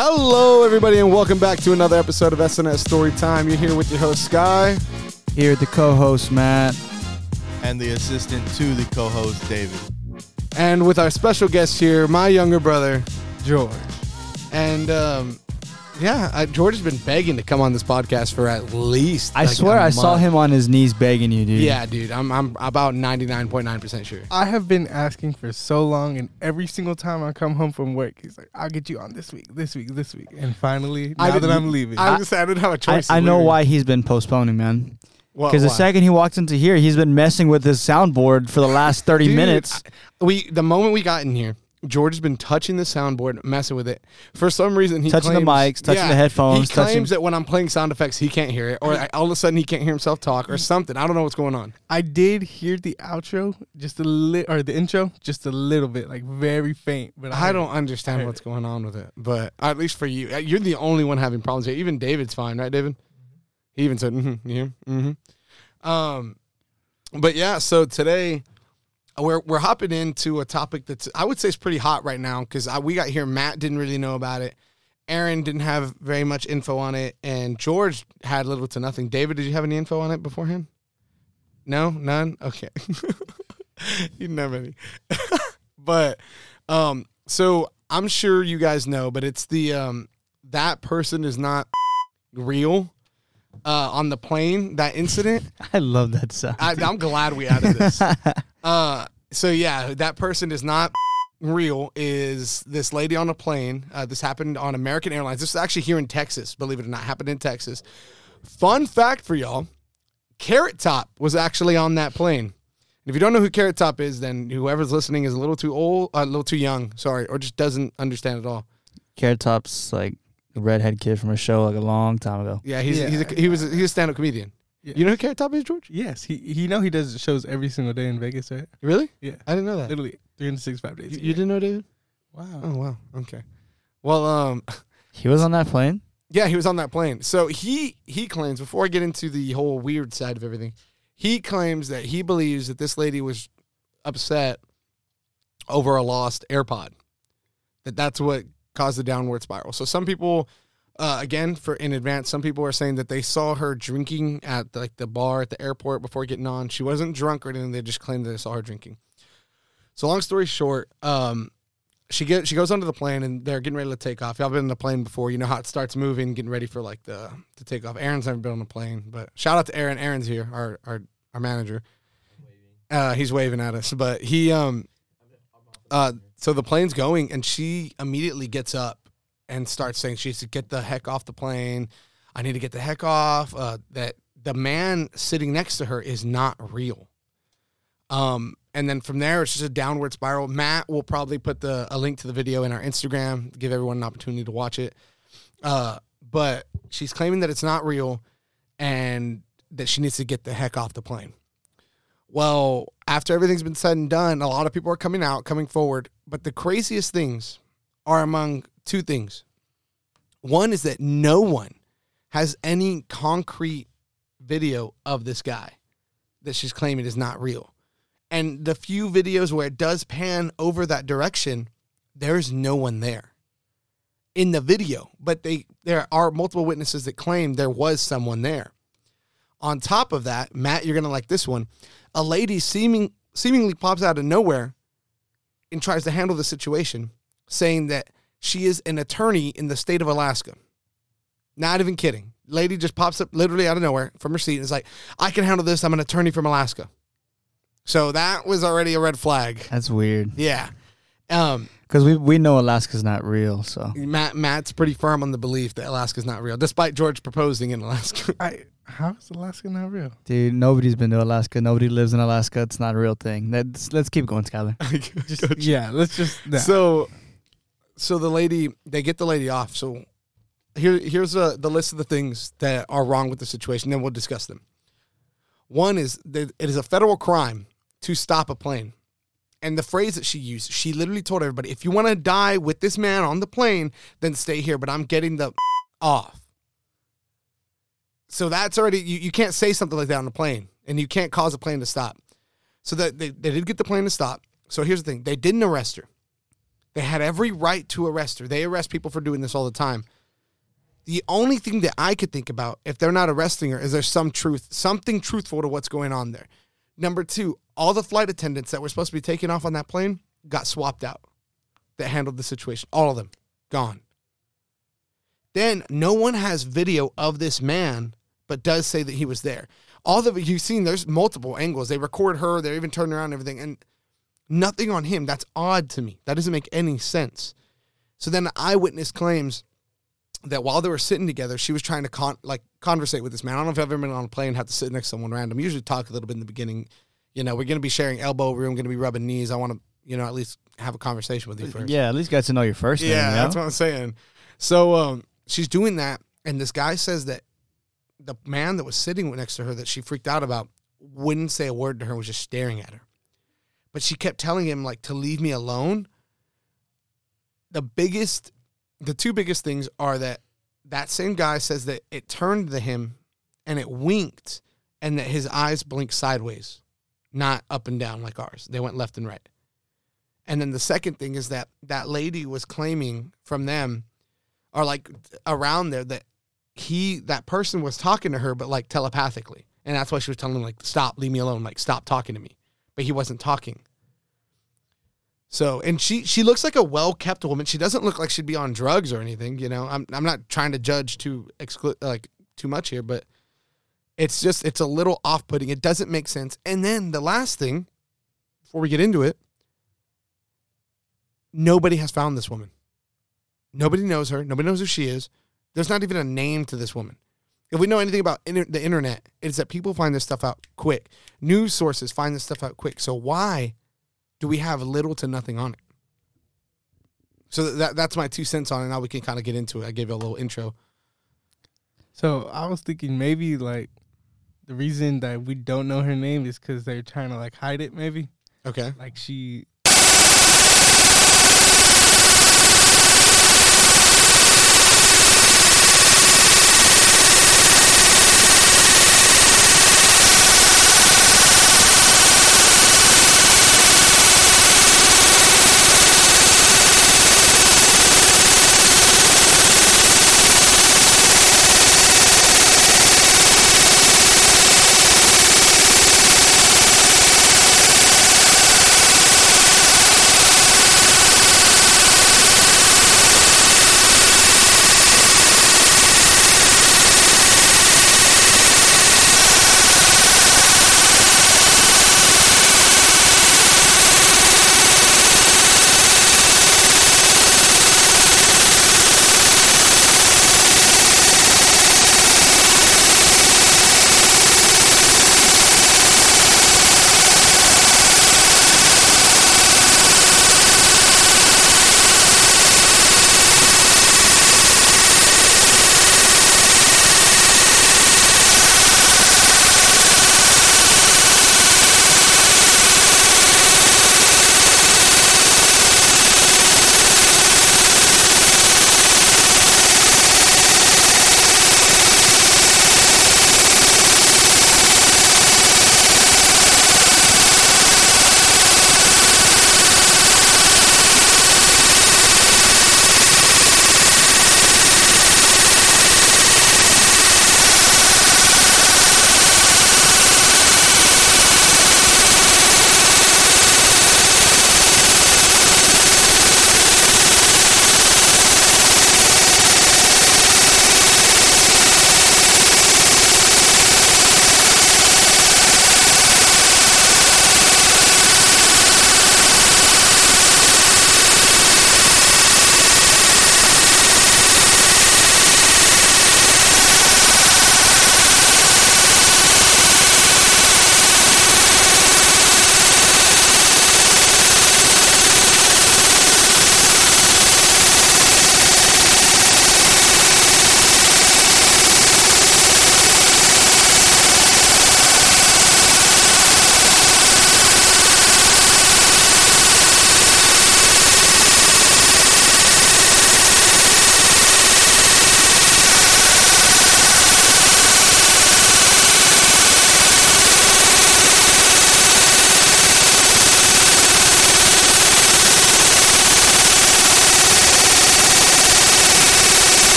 Hello, everybody, and welcome back to another episode of SNS Story Time. You're here with your host, Sky. Here, the co-host Matt. and the assistant to the co-host David. And with our special guest here, my younger brother, George. and um, yeah, I, George has been begging to come on this podcast for at least. I like, swear a I saw him on his knees begging you, dude. Yeah, dude, I'm I'm about 99.9% sure. I have been asking for so long, and every single time I come home from work, he's like, "I'll get you on this week, this week, this week." And finally, I now that I'm leaving, I, just I didn't have a I, choice. I of know why he's been postponing, man. Wha- Because the second he walked into here, he's been messing with his soundboard for the last 30 Dude, minutes. I- we the moment we got in here, George has been touching the soundboard, messing with it. For some reason, he Touching the mics, touching the headphones, He touching- claims that when I'm playing sound effects, he can't hear it, or I- all of a sudden he can't hear himself talk, or something. I don't know what's going on. I did hear the outro just a little, or the intro just a little bit, like very faint. But I heard don't understand heard what's going on with it, but at least for you, uh, you're the only one having problems here. Even David's fine, right, David? He even said, mm-hmm, "Yeah, mm-hmm." Um, but yeah, so today we're we're hopping into a topic that's I would say is pretty hot right now because we got here. Matt didn't really know about it. Aaron didn't have very much info on it, and George had little to nothing. David, did you have any info on it beforehand? No, none. Okay, you didn't have any. but um, so I'm sure you guys know, but it's the um that person is not real. Uh, on the plane, that incident. I love that sound. I, I'm glad we added this. Uh, so yeah, that person is not real. Is this lady on a plane? Uh, this happened on American Airlines. This is actually here in Texas. Believe it or not, happened in Texas. Fun fact for y'all: Carrot Top was actually on that plane. And if you don't know who Carrot Top is, then whoever's listening is a little too old, uh, a little too young. Sorry, or just doesn't understand at all. Carrot Top's like a redhead kid from a show like a long time ago. Yeah, he's, Yeah. he's a, he was a, he's a stand up comedian. Yeah. You know who Carrot Top is, George? Yes, he he know he does shows every single day in Vegas, right? Really? Yeah, I didn't know that. literally 365 days. You, a you year. didn't know, David? Wow. Oh wow. Okay. Well, um, He was on that plane? Yeah, he was on that plane. So he he claims before I get into the whole weird side of everything, he claims that he believes that this lady was upset over a lost AirPod. That that's what caused the downward spiral. So some people uh, again for in advance some people are saying that they saw her drinking at like the bar at the airport before getting on. She wasn't drunk or anything. They just claimed that they saw her drinking. So long story short, um, she get she goes onto the plane and they're getting ready to take off. Y'all been in the plane before, you know how it starts moving, getting ready for like the to take off. Aaron's never been on a plane, but shout out to Aaron. Aaron's here, our our our manager. Uh, he's waving at us, but he um uh so the plane's going and she immediately gets up and starts saying she to get the heck off the plane. I need to get the heck off. Uh, that the man sitting next to her is not real. Um, and then from there, it's just a downward spiral. Matt will probably put the a link to the video in our Instagram, give everyone an opportunity to watch it. Uh, but she's claiming that it's not real and that she needs to get the heck off the plane. Well, after everything's been said and done, a lot of people are coming out, coming forward. But the craziest things are among two things. One is that no one has any concrete video of this guy that she's claiming is not real. And the few videos where it does pan over that direction, there's no one there in the video. But they there are multiple witnesses that claim there was someone there. On top of that, Matt, you're gonna like this one. A lady seeming seemingly pops out of nowhere and tries to handle the situation, saying that she is an attorney in the state of Alaska. Not even kidding. Lady just pops up literally out of nowhere from her seat and is like, I can handle this. I'm an attorney from Alaska. So that was already a red flag. That's weird. Yeah. Um, Because we, we know Alaska's not real, so. Matt Matt's pretty firm on the belief that Alaska's not real, despite George proposing in Alaska. I how is Alaska not real? Dude, nobody's been to Alaska. Nobody lives in Alaska. It's not a real thing. Let's, let's keep going, Skyler. Just, yeah, let's just. Nah. So, so the lady, they get the lady off. So, here, here's a, the list of the things that are wrong with the situation. Then we'll discuss them. One is that it is a federal crime to stop a plane, and the phrase that she used, she literally told everybody, "If you want to die with this man on the plane, then stay here." But I'm getting the off. So that's already you, you can't say something like that on the plane, and you can't cause a plane to stop. So that they, they did get the plane to stop. So here's the thing: they didn't arrest her. They had every right to arrest her. They arrest people for doing this all the time. The only thing that I could think about, if they're not arresting her, is there some truth, something truthful to what's going on there. Number two, all the flight attendants that were supposed to be taking off on that plane got swapped out that handled the situation. All of them gone. Then no one has video of this man, but does say that he was there. All the you've seen, there's multiple angles. They record her, they're even turning around and everything, and nothing on him. That's odd to me. That doesn't make any sense. So then the eyewitness claims that while they were sitting together, she was trying to con- like conversate with this man. I don't know if I've ever been on a plane and had to sit next to someone random. Usually talk a little bit in the beginning. You know, we're gonna be sharing elbow room, gonna be rubbing knees. I want to, you know, at least have a conversation with you first. Yeah, at least get to know your first name. Yeah, you know? that's what I'm saying. So um, she's doing that, and this guy says that the man that was sitting next to her that she freaked out about wouldn't say a word to her, was just staring at her. But she kept telling him like to leave me alone. The biggest, the two biggest things are that that same guy says that it turned to him and it winked, and that his eyes blinked sideways, not up and down like ours. They went left and right. And then the second thing is that that lady was claiming from them, or like around there, that he, that person was talking to her, but like telepathically. And that's why she was telling him, like, stop, leave me alone, like, stop talking to me. But he wasn't talking. So, and she she looks like a well kept woman. She doesn't look like she'd be on drugs or anything. You know, I'm I'm not trying to judge too exclu- like too much here, but it's just it's a little off putting. It doesn't make sense. And then the last thing, before we get into it, nobody has found this woman. Nobody knows her. Nobody knows who she is. There's not even a name to this woman. If we know anything about inter- the internet, it's that people find this stuff out quick. News sources find this stuff out quick. So why do we have little to nothing on it? So that that's my two cents on it. Now we can kind of get into it. I gave you a little intro. So I was thinking maybe like the reason that we don't know her name is because they're trying to like hide it. Maybe Okay. like she.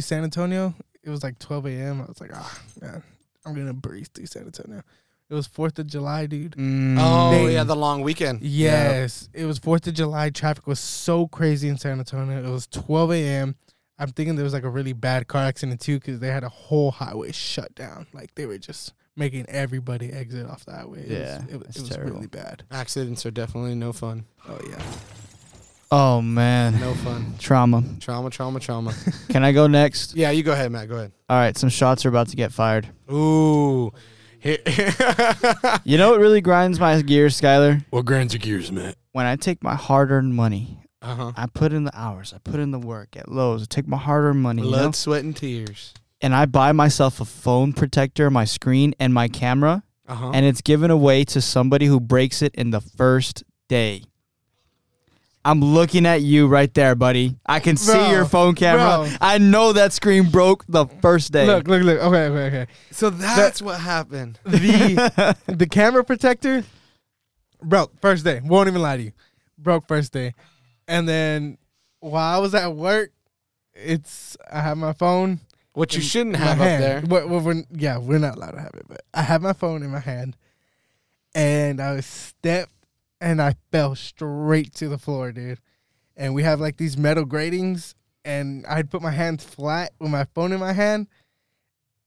Through San Antonio, it was like 12 a.m. I was like, ah, man, I'm gonna breeze through San Antonio. It was Fourth of July, dude. Mm. Oh They- yeah, the long weekend. Yes, it was Fourth of July. Traffic was so crazy in San Antonio. It was 12 a.m. I'm thinking there was like a really bad car accident too because they had a whole highway shut down. Like they were just making everybody exit off the highway. Yeah, it, was- that's it was really bad. Accidents are definitely no fun. Oh yeah. Oh man, No fun. trauma. Trauma, trauma, trauma. Can I go next? yeah, you go ahead, Matt. Go ahead. All right, some shots are about to get fired. Ooh. You know what really grinds my gears, Skyler? what grinds your gears, Matt? When I take my hard-earned money, Uh huh. I put in the hours, I put in the work at Lowe's, I take my hard-earned money, you Blood, know, sweat, and tears. and I buy myself a phone protector, my screen, and my camera, Uh huh. and it's given away to somebody who breaks it in the first day. I'm looking at you right there, buddy. I can see Bro, your phone camera. bro. I know that screen broke the first day. Look, look, look. Okay, okay, okay. so that's what happened. The the camera protector broke first day. Won't even lie to you. Broke first day. And then while I was at work, it's I have my phone What you shouldn't my have up hand. there. Well, well, we're, yeah, we're not allowed to have it, but I have my phone in my hand, and I was stepped, and I fell straight to the floor, dude. And we have like these metal gratings, and I'd put my hands flat with my phone in my hand,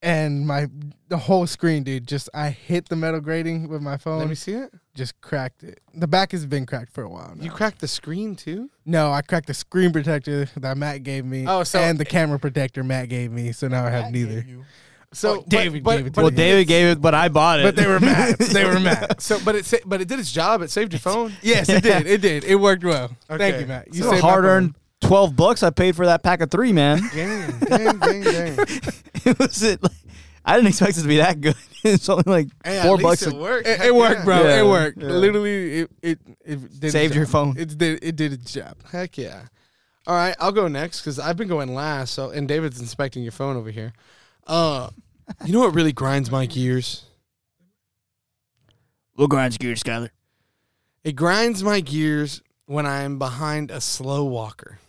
and my the whole screen, dude. Just I hit the metal grating with my phone. Let me see it. just cracked it. The back has been cracked for a while. Now. You cracked the screen too. no, I cracked the screen protector that Matt gave me. Oh, so- and the camera protector Matt gave me. So now I have neither. So Oh, David but, gave it but, to well, me. David gave it, but I bought it. But they were mad. they were mad. So, but it sa- but it did its job. It saved your phone. Yes, it did. It did. It worked well. Thank you, Matt. You So saved hard earned twelve bucks I paid for that pack of three, man. Dang, dang, dang, dang. it was it. Like, I didn't expect it to be that good. it's only like Hey, four at least bucks. It worked. It, it worked, yeah. bro. Yeah, it worked. yeah. Literally, it it, it did its Saved your job. phone. It did. It did its job. Heck yeah. All right, I'll go next because I've been going last. So, and David's inspecting your phone over here. Uh, you know what really grinds my gears? We'll grind gears, Skyler. It grinds my gears when I'm behind a slow walker.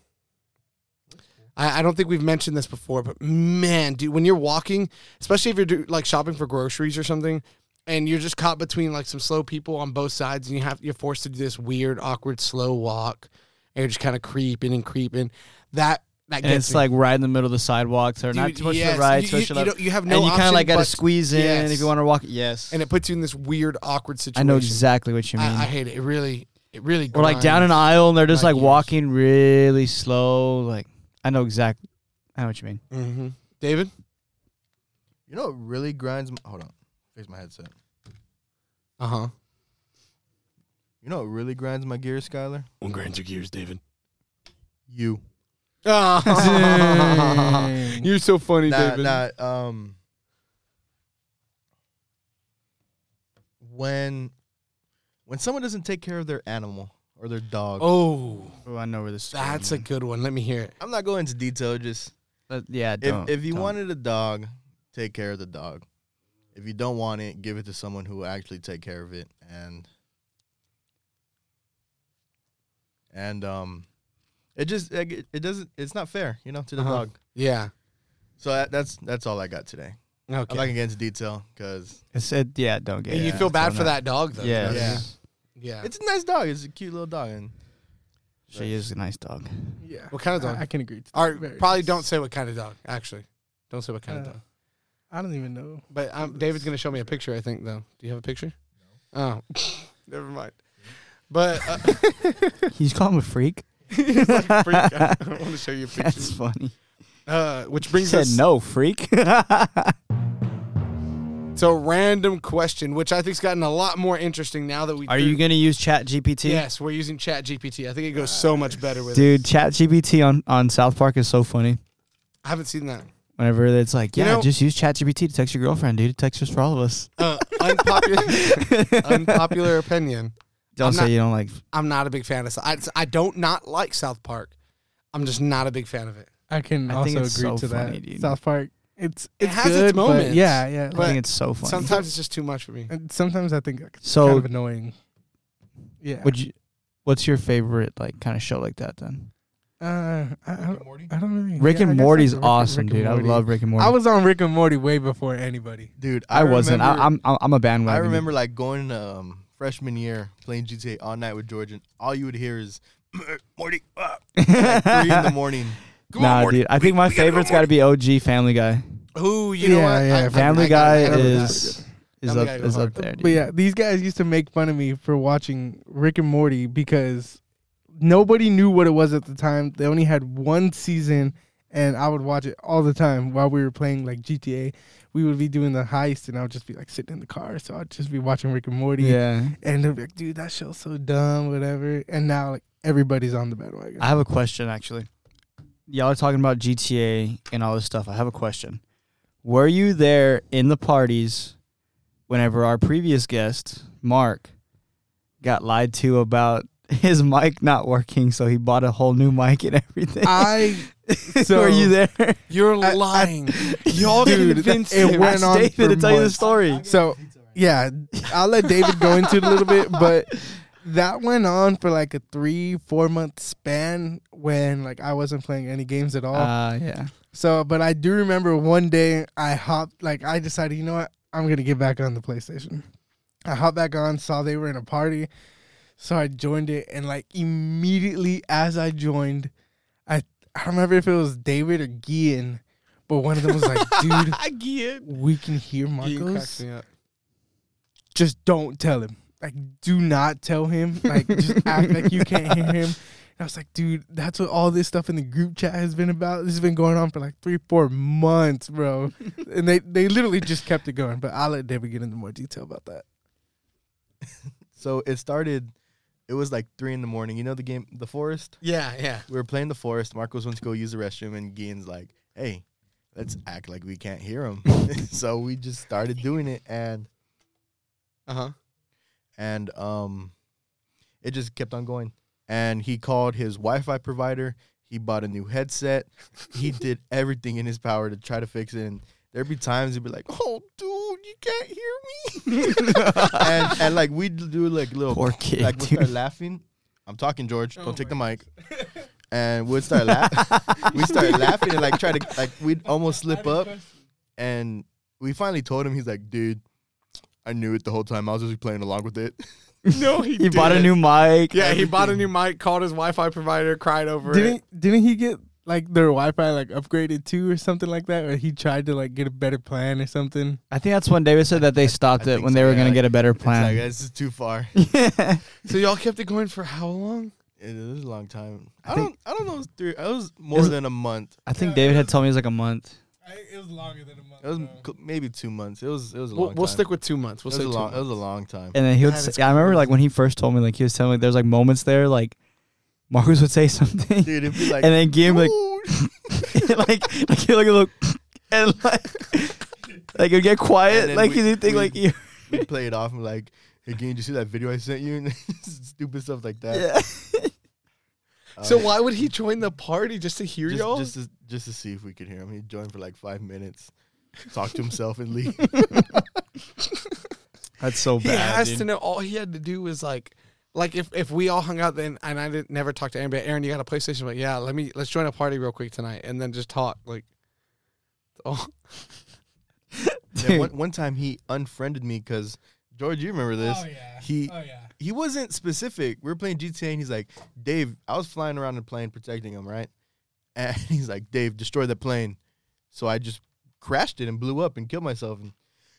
I, I don't think we've mentioned this before, but man, dude, when you're walking, especially if you're do, like shopping for groceries or something, and you're just caught between like some slow people on both sides, and you have you're forced to do this weird, awkward, slow walk, and you're just kind of creeping and creeping. That that And gets it's me. like right in the middle of the sidewalk, so not too much to the right, you, too much you, to the you left. don't- you have no and you kind of like got to squeeze in Yes. if you want to walk. Yes, and it puts you in this weird, awkward situation. I know exactly what you mean. I, I hate it. It really, it really. or like down an aisle and they're just my like gears. walking really slow. Like I know exactly. I know what you mean. Mm-hmm. David, You know what really grinds? My, hold on, fix my headset. uh huh. You know what really grinds my gears, Skyler? What grinds your gears, David? You. Dang. You're so funny, Nah, David. nah, um, when when someone doesn't take care of their animal or their dog, Oh, Oh, I know where this. is going, that's a good one. Let me hear it. I'm not going into detail. Just Uh, yeah. if Don't, if you don't. wanted a dog, take care of the dog. If you don't want it, give it to someone who will actually take care of it and and um it just it, it doesn't it's not fair, you know, to the Uh-huh. dog. Yeah. So that, that's that's all I got today. Okay. I'm not gonna get into detail because It's, said yeah, don't get. And it. you feel So bad for no. that dog, though. Yeah. know what I Yeah. Yeah. it's a nice dog. It's a cute little dog, and She is a nice dog. Yeah. What kind of dog? I, I can agree. To that. All right. Very Probably nice. don't say what kind of dog. Actually, don't say what kind of Uh, dog. I don't even know. But um, David's gonna show me a picture. I think though. Do you have a picture? No. Oh, never mind. But uh, He's calling him a freak. he's like, freak. I want to show you a That's funny. Uh, which He brings said us no, freak. to a random question, which I think's gotten a lot more interesting now that we. Are do- you gonna use Chat GPT? Yes, we're using Chat GPT. I think it goes so much better with it. Dude, Chat GPT on, on South Park is so funny. I haven't seen that. Whenever it's like, You yeah, know- just use Chat GPT to text your girlfriend, dude. It texts just for all of us. Uh, unpopular, unpopular opinion. Don't I'm say not- you don't like. I'm not a big fan of. I, I don't not like South Park. I'm just not a big fan of it. I can I think also it's agree so to funny, that. dude. South Park. It's It it's has its good, but moments, yeah, yeah. I think it's so funny. Sometimes it's just too much for me. and sometimes I think it's So- kind of annoying. Yeah. Would you? What's your favorite like kind of show like that then? Uh, I, I, don't, Morty? I don't really. Rick yeah, and guess Morty's that's Rick- awesome, Rick and dude. I love Rick and Morty. I was on Rick and Morty way before anybody. Dude, I wasn't. I, remember- I'm I'm a bandwagon. I dude. remember like going um, freshman year playing GTA all night with George, and all you would hear is Morty ah, like three in the morning. Come nah, on, Morty. dude. I We- think my we gotta go, favorite's got to be OG Family Guy. Who you know Yeah, what? yeah, I- I- Family I Guy gotta- I is is Family up Guy goes is up hard. there. Dude. But yeah, these guys used to make fun of me for watching Rick and Morty because nobody knew what it was at the time. They only had one season, and I would watch it all the time while we were playing like GTA. We would be doing the heist, and I would just be like sitting in the car, so I'd just be watching Rick and Morty. Yeah. And they'd be like, "Dude, that show's so dumb, whatever." And now like everybody's on the bandwagon. I have a question actually. Y'all are talking about GTA and all this stuff. I have a question. Were you there in the parties whenever our previous guest, Mark, got lied to about his mic not working, so he bought a whole new mic and everything? I so Were you there? You're I- I- lying. Y'all Dude, convinced it him. went Ask on David for to tell you the months. story. So yeah, I'll let David go into it a little bit, but that went on for like a three, four month span when like I wasn't playing any games at all. Uh, yeah. so, but I do remember one day I hopped, like I decided, you know what, I'm gonna get back on the PlayStation. I hopped back on, saw they were in a party, so I joined it, and like immediately as I joined, I I don't remember if it was David or Gian, but one of them was like, "Dude, I get. we can hear He Marcos." me up. just don't tell him. Like, do not tell him. Like, just act like you can't hear him. And I was like, dude, that's what all this stuff in the group chat has been about. This has been going on for like three, four months, bro. and they, they literally just kept it going. But I'll let David get into more detail about that. So it started. It was like three in the morning. You know the game, The Forest. Yeah, yeah. We were playing The Forest. Marcos went to go use the restroom, and Gian's like, "Hey, let's act like we can't hear him." so we just started doing it, and Uh huh. and um, it just kept on going. And he called his Wi-Fi provider. He bought a new headset. He did everything in his power to try to fix it. And there'd be times he'd be like, "Oh, dude, you can't hear me," and and like we'd do like little Poor kid, like we'd dude. start laughing. I'm talking, George. Don't Oh take the my mic. And we'd start laughing. we start laughing and like try to like we'd almost slip up. And we finally told him, he's like, dude, I knew it the whole time. I was just playing along with it. No, he, He bought a didn't. new mic. Yeah, he bought a everything. new mic, called his Wi-Fi provider, cried over it. Didn't didn't he get like their Wi-Fi like upgraded too or something like that? Or he tried to like get a better plan or something? I think that's when David said that they stopped I it when so, they were yeah, gonna like, get a better It's like, plan. this is too far. Yeah. So y'all kept it going for how long? It was a long time. I I, think- don't. I don't know. It was, three, it was more Is it- than a month. I think Yeah, David it had told me it was like a month. it was longer than a month. It was cl- maybe two months. It was. It was a We'll, long. we'll time. stick with two months. We'll it say was a two long. It was a long time. And then he would. That Say, yeah, I remember like when he first told me, like he was telling me there's like moments there, like Marcos would say something, Dude, it'd be like. and then Guillaume like like like he like a little and like like it'd get quiet, like we- you didn't think like you. we play it off and like, hey, again, did you see that video I sent you? And stupid stuff like that. Yeah. So Uh, why would he join the party just to hear just, y'all? just to just to see if we could hear him. He joined for like five minutes, talk to himself and leave. That's so bad. he has dude. to know. All he had to do was like, like if, if we all hung out then and I didn't never talk to Aaron, but Aaron, you got a PlayStation? But yeah, let me let's join a party real quick tonight and then just talk. Like, oh, Then one, one time he unfriended me because George, you remember this? Oh yeah. He Oh yeah. he wasn't specific. We were playing GTA and he's like, Dave, I was flying around the plane protecting him, right? And he's like, Dave, destroy the plane. So I just crashed it and blew up and killed myself. And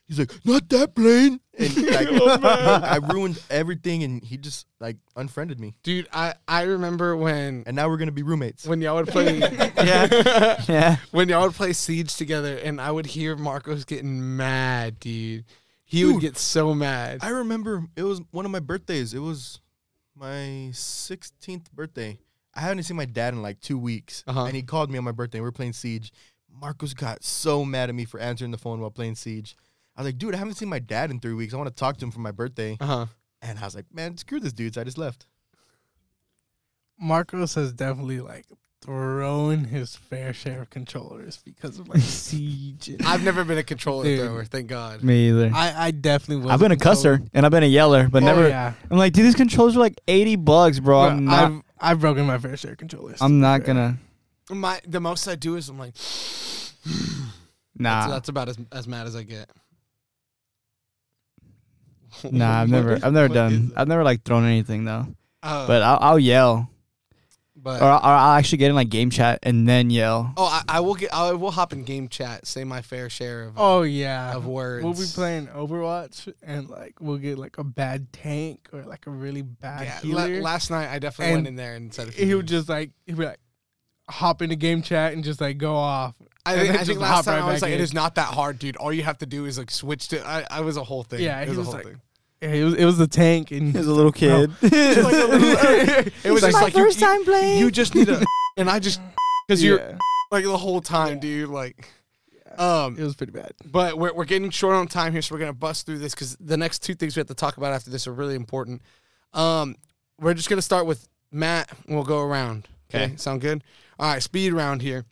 he's like, not that plane. And like, Oh. I ruined everything and he just like unfriended me. dude, I I remember when And now we're gonna be roommates. when y'all would play. Yeah. yeah. when y'all would play Siege together, and I would hear Marcos getting mad, dude. He would Dude, get so mad. I remember it was one of my birthdays. It was my 16th birthday. I hadn't seen my dad in like two weeks. Uh-huh. And he called me on my birthday. We were playing Siege. Marcos got so mad at me for answering the phone while playing Siege. I was like, dude, I haven't seen my dad in three weeks. I want to talk to him for my birthday. Uh huh. And I was like, man, screw this dude. So I just left. Marcos has definitely like thrown his fair share of controllers because of like siege. And I've never been a controller Dude. thrower, thank God. Me either. I, I definitely was. I've been a controller. cusser and I've been a yeller, but Oh, never. Yeah. I'm like, dude, these controls are like 80 bucks, bro. Bro, I'm not. I've I've broken my fair share of controllers. I'm not gonna. My the most I do is I'm like, Nah, that's, that's about as as mad as I get. nah. I've never, is- I've never done. I've never like thrown anything though. Uh, But I'll, I'll yell, but or, I'll- or I'll actually get in like game chat and then yell. oh, I, I will get. I will hop in game chat, say my fair share of Oh yeah. of words. We'll be playing Overwatch and like we'll get like a bad tank or like a really bad Yeah, la- healer. last night I definitely And went in there and said a few he would just like he'd be like hop into game chat and just like go off. I think, I think last time right I was like, it in. is not that hard, dude. All you have to do is like switch to. I, I was a whole thing. Yeah, it he was, was a whole like- thing. Yeah, it was it was the tank and he was a little kid. It was like a little- it was just "My like first you, time playing. You just need a, and I just because you're like the whole time, dude. Like, um, it was pretty bad. But we're, we're getting short on time here, so we're gonna bust through this because the next two things we have to talk about after this are really important. Um, we're just gonna start with Matt. and We'll go around. Okay, Okay. sound good? All right, speed round here.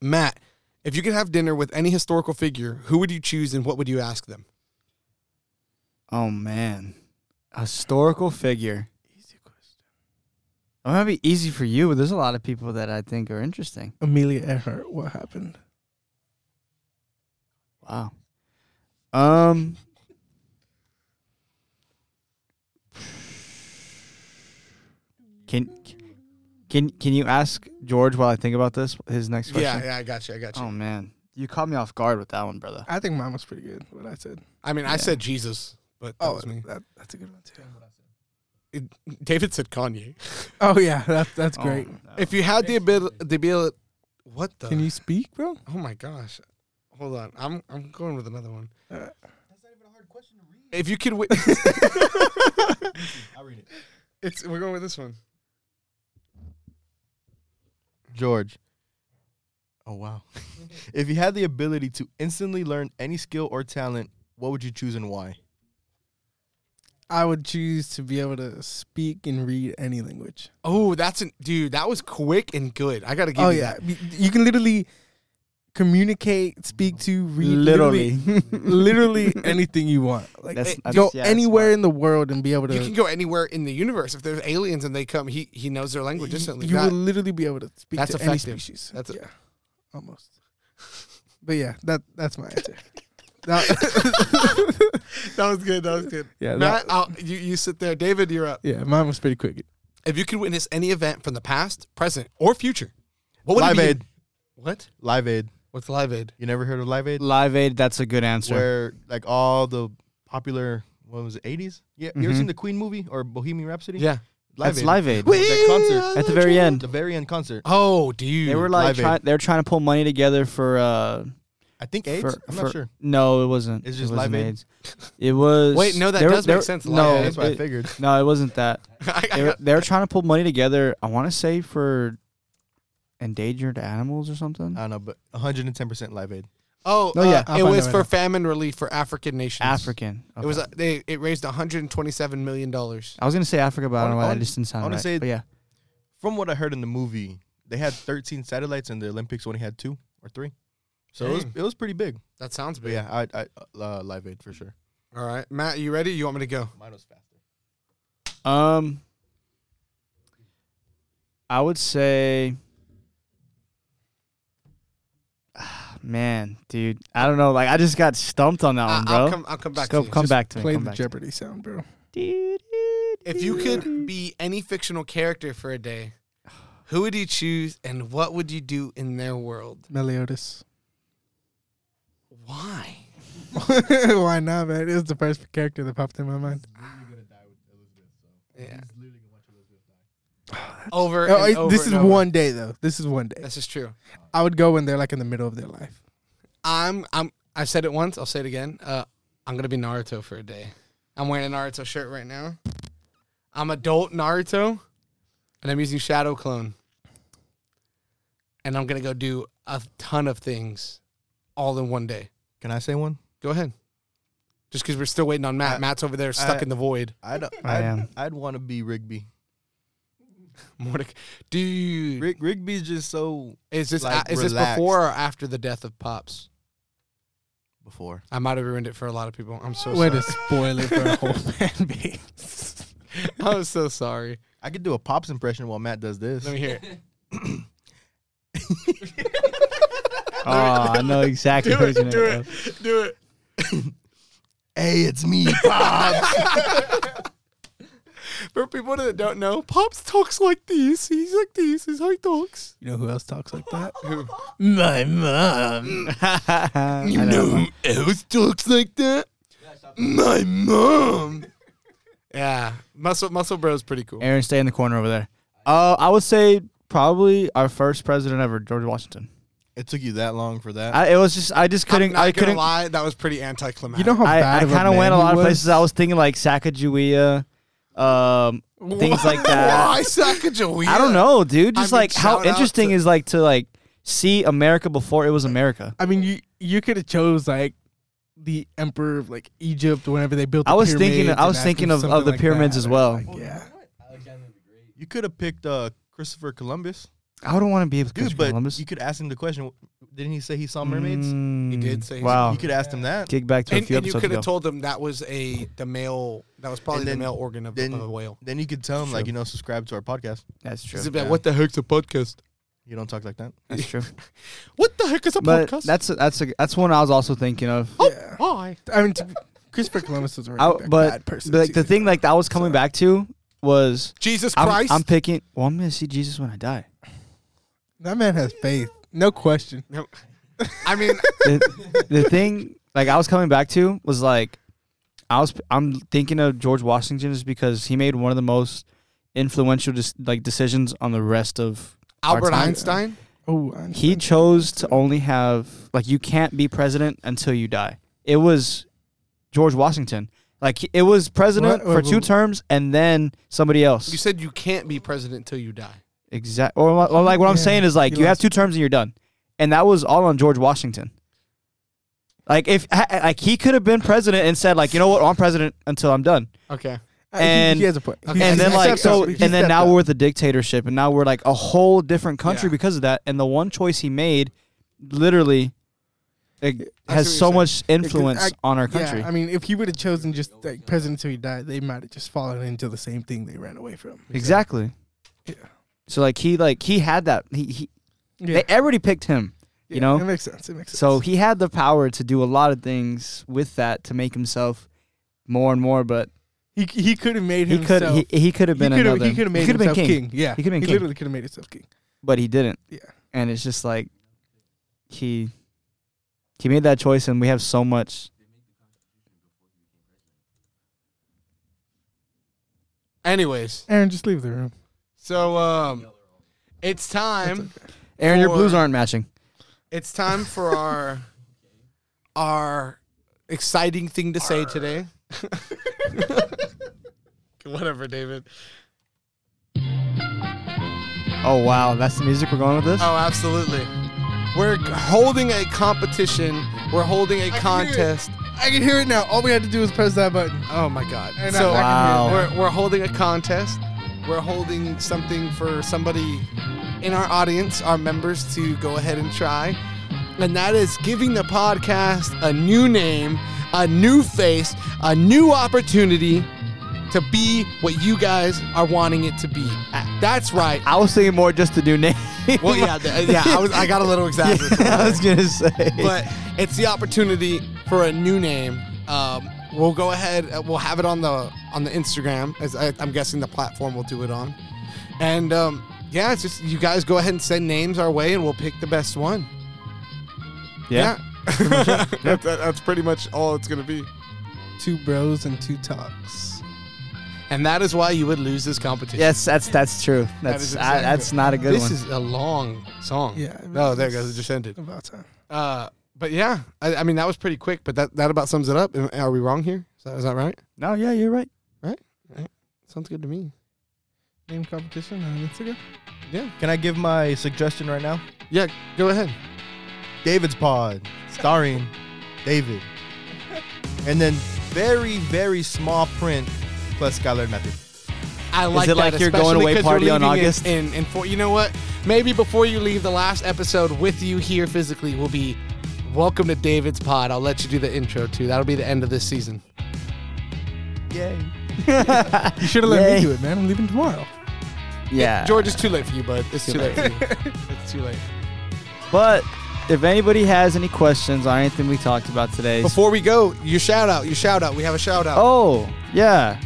Matt, if you could have dinner with any historical figure, who would you choose and what would you ask them? Oh man, a historical figure. Easy question. It might be easy for you, but there's a lot of people that I think are interesting. Amelia Earhart, what happened? Wow. Um. Can can can you ask George while I think about this? His next question. Yeah, yeah, I got you. I got you. Oh man, you caught me off guard with that one, brother. I think mine was pretty good. What I said. I mean, I said Jesus, but that Oh, was me. that, that's a good one too. It- David said Kanye. Oh yeah, that's that's great. Oh, no. If you had the ability, the ability, what the? Can you speak, bro? Oh my gosh. Hold on. I'm I'm going with another one. Uh, That's not even a hard question to read. If you could wi- I'll read it. it's we're going with this one. George. Oh wow. if you had the ability to instantly learn any skill or talent, what would you choose and why? I would choose to be able to speak and read any language. Oh, that's an dude, that was quick and good. I gotta give oh you yeah, that. You can literally communicate, speak to, read, literally, literally anything you want. Like That's- eh, that's- go yeah, anywhere in the world and be able to. You can go anywhere in the universe. If there's aliens and they come, he he knows their language instantly. you That- will literally be able to speak that's to any species. That's a- yeah, almost. But yeah, that that's my answer. That- that was good. That was good. yeah, Matt, that- I'll, you you sit there. David, you're up. yeah, mine was pretty quick. If you could witness any event from the past, present, or future, what would Live it be? Aid. What? Live Aid. What's Live Aid? You never heard of Live Aid? Live Aid. That's a good answer. Where like all the popular what was it, 80s? Yeah. You ever Mhm. seen the Queen movie or Bohemian Rhapsody? Yeah. That's Live Aid. That concert. At the very end. The very end concert. Oh, dude. They were like Live Aid. trying. They were trying to pull money together for. uh I think AIDS. for, I'm for- not sure. No, it wasn't. It's It just wasn't Live Aid? AIDS. It was. Wait, no, that they were- does they make were- sense, Live No, Aid. That's what I it- figured. no, it wasn't that. I- I They were, they were trying to pull money together. I want to say for endangered animals or something. I don't know, but 110% Live Aid. oh, No, uh, yeah. I'll it find was out for right famine relief for African nations. African. It was Okay. uh, they it raised 127 million dollars. I was gonna say Africa, but I don't know I why that wanna- just didn't sound I wanna right. say- but yeah, From what I heard in the movie, they had 13 satellites and the Olympics only had two or three. So it was Dang. it was pretty big. That sounds But big. yeah, I I uh, Live Aid for sure. All right, Matt, you ready? You want me to go? Mine was faster. Um, I would say, man, dude, I don't know. Like, I just got stumped on that I- one, bro. I'll come. I'll come back. Just go, to you. come Just- back to me. Play come the back to me. Jeopardy sound, bro. If you could be any fictional character for a day, who would you choose, and what would you do in their world? Meliodas. Why? Why not, man? It was the first character that popped in my mind. Ah. Yeah. Over. Oh, and over this is and over. one day though. This is one day. This is true. I would go when they're like in the middle of their life. I'm. I'm. I said it once. I'll say it again. Uh, I'm gonna be Naruto for a day. I'm wearing a Naruto shirt right now. I'm adult Naruto, and I'm using Shadow Clone. And I'm gonna go do a ton of things, all in one day. Can I say one? Go ahead. Just because we're still waiting on Matt. I- Matt's over there stuck I- in the void. I'd I I'd, am. I'd want to be Rigby. Mordecai, dude, Rig, Rigby's just so is this like, a- is this before or after the death of Pops? before. I might have ruined it for a lot of people. I'm so Way sorry. to spoil it for a whole fan base. I'm so sorry. I could do a pops impression while Matt does this. Let me hear it. Oh, I know exactly Do what he's it. gonna Do it. Do it. Hey, it's me, Pops. For people that don't know, Pops talks like this. He's like this. Is how he talks. You know who else talks like that? Who? My mom. you know. Who else talks like that? My mom. Yeah, muscle muscle bro's is pretty cool. Aaron, stay in the corner over there. Uh, I would say probably our first president ever, George Washington. it took you that long for that. I, it was just I just couldn't I'm not I couldn't lie. That was pretty anticlimactic. You know how I, bad I of kind of went a lot of places. I was thinking like Sacagawea, um, things like that. Why Sacagawea? I don't know, dude. Just I mean, like how shout out interesting to- is like to like see America before it was America. I mean, you you could have chose like the emperor of like Egypt whenever they built. The I was thinking- pyramids I was and thinking asked him of- of the like pyramids that, as or, well. like, yeah, you could have picked uh, Christopher Columbus, I wouldn't want to be with dude. Christopher But Columbus. you could ask him the question. Didn't he say he saw mermaids? Mm, He did say he- wow. You could ask him that. Kick back to a And, few and you episodes could ago. have told them that was a the male. That was probably And then- the male organ of, then- of a whale. Then you could tell him like True. you know subscribe to our podcast. That's true. He's about, What the heck's a podcast? You don't talk like that. That's true. What the heck is a but podcast? that's that's a, that's one I was also thinking of. oh, Yeah. hi. I mean, to, Christopher Columbus was already I- a but- bad person. But like the too. thing like that I was coming back to was Jesus I'm, Christ. I'm picking. Well, I'm gonna see Jesus when I die. that man has faith, no question. I mean, the, the thing like I was coming back to was like I was I'm thinking of George Washington just because he made one of the most influential dis- like decisions on the rest of Albert time. Einstein. Oh, he chose to only have like you can't be president until you die. It was George Washington. Like it was president What? for two terms and then somebody else. You said you can't be president until you die. Exact. Or, or like what I'm Yeah, saying is like he you have two terms and you're done, and that was all on George Washington. Like if like he could have been president and said like you know what I'm president until I'm done, Okay. Uh, he- and- he, has a point. Okay, and then like so up. He and then now up. we're with a dictatorship and now we're like a whole different country Yeah. because of that. And the one choice he made, literally, it I has so what you're much influence I- on our Yeah, country. I mean, if he would have chosen just like president until he died, they might have just fallen into the same thing they ran away from. exactly. Yeah. So like he like he had that he, he Yeah, they everybody picked him. you Yeah, know? it makes sense. It makes sense. So he had the power to do a lot of things with that to make himself more and more. But he he could have made he could himself. he, he could have been he could another. have he could have made been himself king. Yeah, He could've been king. literally could have made himself king. but he didn't. Yeah. And it's just like he he made that choice, and we have so much. Anyways, Aaron, just leave the room. So um, it's time. Aaron, your For- blues aren't matching. It's time for our our exciting thing to say today. Whatever, David. Oh wow, that's the music we're going with this. Oh, absolutely. We're holding a competition. We're holding a can hear it. contest. I can hear it now. All we had to do was press that button. Oh my God! And so I, I Wow. can hear it. we're we're holding a contest. We're holding something for somebody in our audience, our members, to go ahead and try, and that is giving the podcast a new name, a new face, a new opportunity to be what you guys are wanting it to be. That's right. I was thinking more just to do name. Well, yeah, th- yeah. I was. I got a little exaggerated. Yeah, I was gonna say. but it's the opportunity for a new name. Um, we'll go ahead. uh, We'll have it on the on the Instagram, as I, I'm guessing the platform will do it on. And um, yeah, it's just you guys go ahead and send names our way, and we'll pick the best one. yeah. That- that- that's pretty much all it's gonna be. Two bros and two talks. And that is why you would lose this competition. Yes, that's that's true. That's is I, that's not a good this one. is a long song. Yeah. Oh, there it goes. It just ended. About time. Uh, but yeah, I, I mean that was pretty quick. But that that about sums it up. Are we wrong here? Is that, is that right? no, yeah, you're right. Right, right. Sounds good to me. Name competition on Instagram. Yeah. Can I give my suggestion right now? Yeah. Go ahead. David's Pod, starring David. And then very, very small print plus Skylar Method. I like it that, like your going especially away 'cause you're party on leaving in- August? In, in, for you know what? Maybe before you leave, the last episode with you here physically will be "Welcome to David's Pod." I'll let you do the intro too. That'll be the end of this season. Yay. You should have let Yay. me do it, man. I'm leaving tomorrow. Yeah. George, it's too late for you, bud. It's too, Too late for you. it's too late. But if anybody has any questions on anything we talked about today, Before we go, your shout out, your shout out. We have a shout out. Oh, yeah.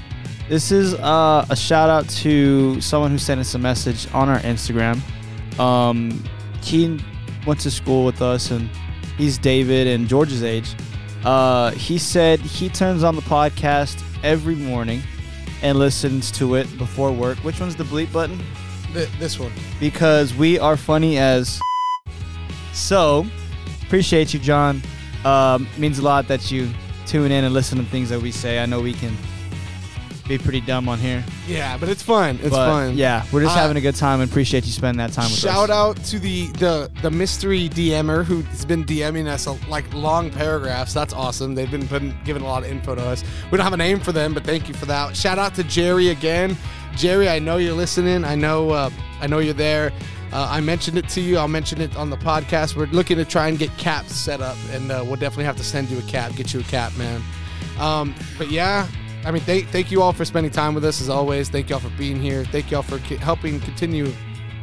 This is uh, a shout out to someone who sent us a message on our Instagram. Um, he went to school with us, and he's David and George's age. Uh, he said he turns on the podcast every morning and listens to it before work. Which one's the bleep button? Th- this one. because we are funny as. So, appreciate you, John. Um, means a lot that you tune in and listen to things that we say. I know we can be pretty dumb on here. Yeah, but it's fun. It's but fun. Yeah, we're just Uh, having a good time and appreciate you spending that time with us. Shout out to the the the mystery DMer who's been DMing us a, like long paragraphs. That's awesome. They've been putting, giving a lot of info to us. We don't have a name for them, but thank you for that. Shout out to Jerry again. Jerry, I know you're listening. I know uh, I know you're there. Uh, I mentioned it to you. I'll mention it on the podcast. We're looking to try and get caps set up, and uh, we'll definitely have to send you a cap, get you a cap, man. Um, but yeah, I mean, thank, thank you all for spending time with us as always. Thank y'all for being here. Thank y'all for ki- helping continue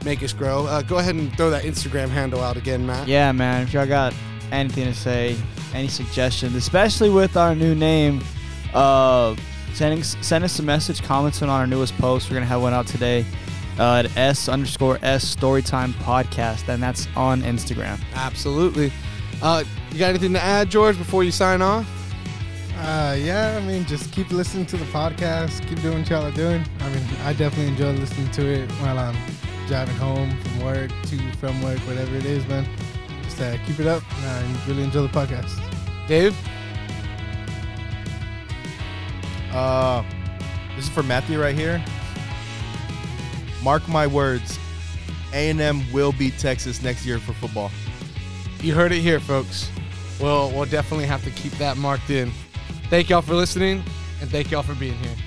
make us grow. Uh, go ahead and throw that Instagram handle out again, Matt. Yeah, man. If y'all got anything to say, any suggestions, especially with our new name, uh, sending send us a message, commenting on our newest post. We're gonna have one out today uh, at s underscore s storytime podcast, and that's on Instagram. Absolutely. Uh, you got anything to add, George, before you sign off? Uh, yeah, I mean, just keep listening to the podcast. Keep doing what y'all are doing. I mean, I definitely enjoy listening to it while I'm driving home from work, to from work, whatever it is, man. Just uh, keep it up. and I really enjoy the podcast. Dave? Uh, this is for Matthew right here. Mark my words, A&M will beat Texas next year for football. You heard it here, folks. Well, we'll definitely have to keep that marked in. Thank y'all for listening, and thank y'all for being here.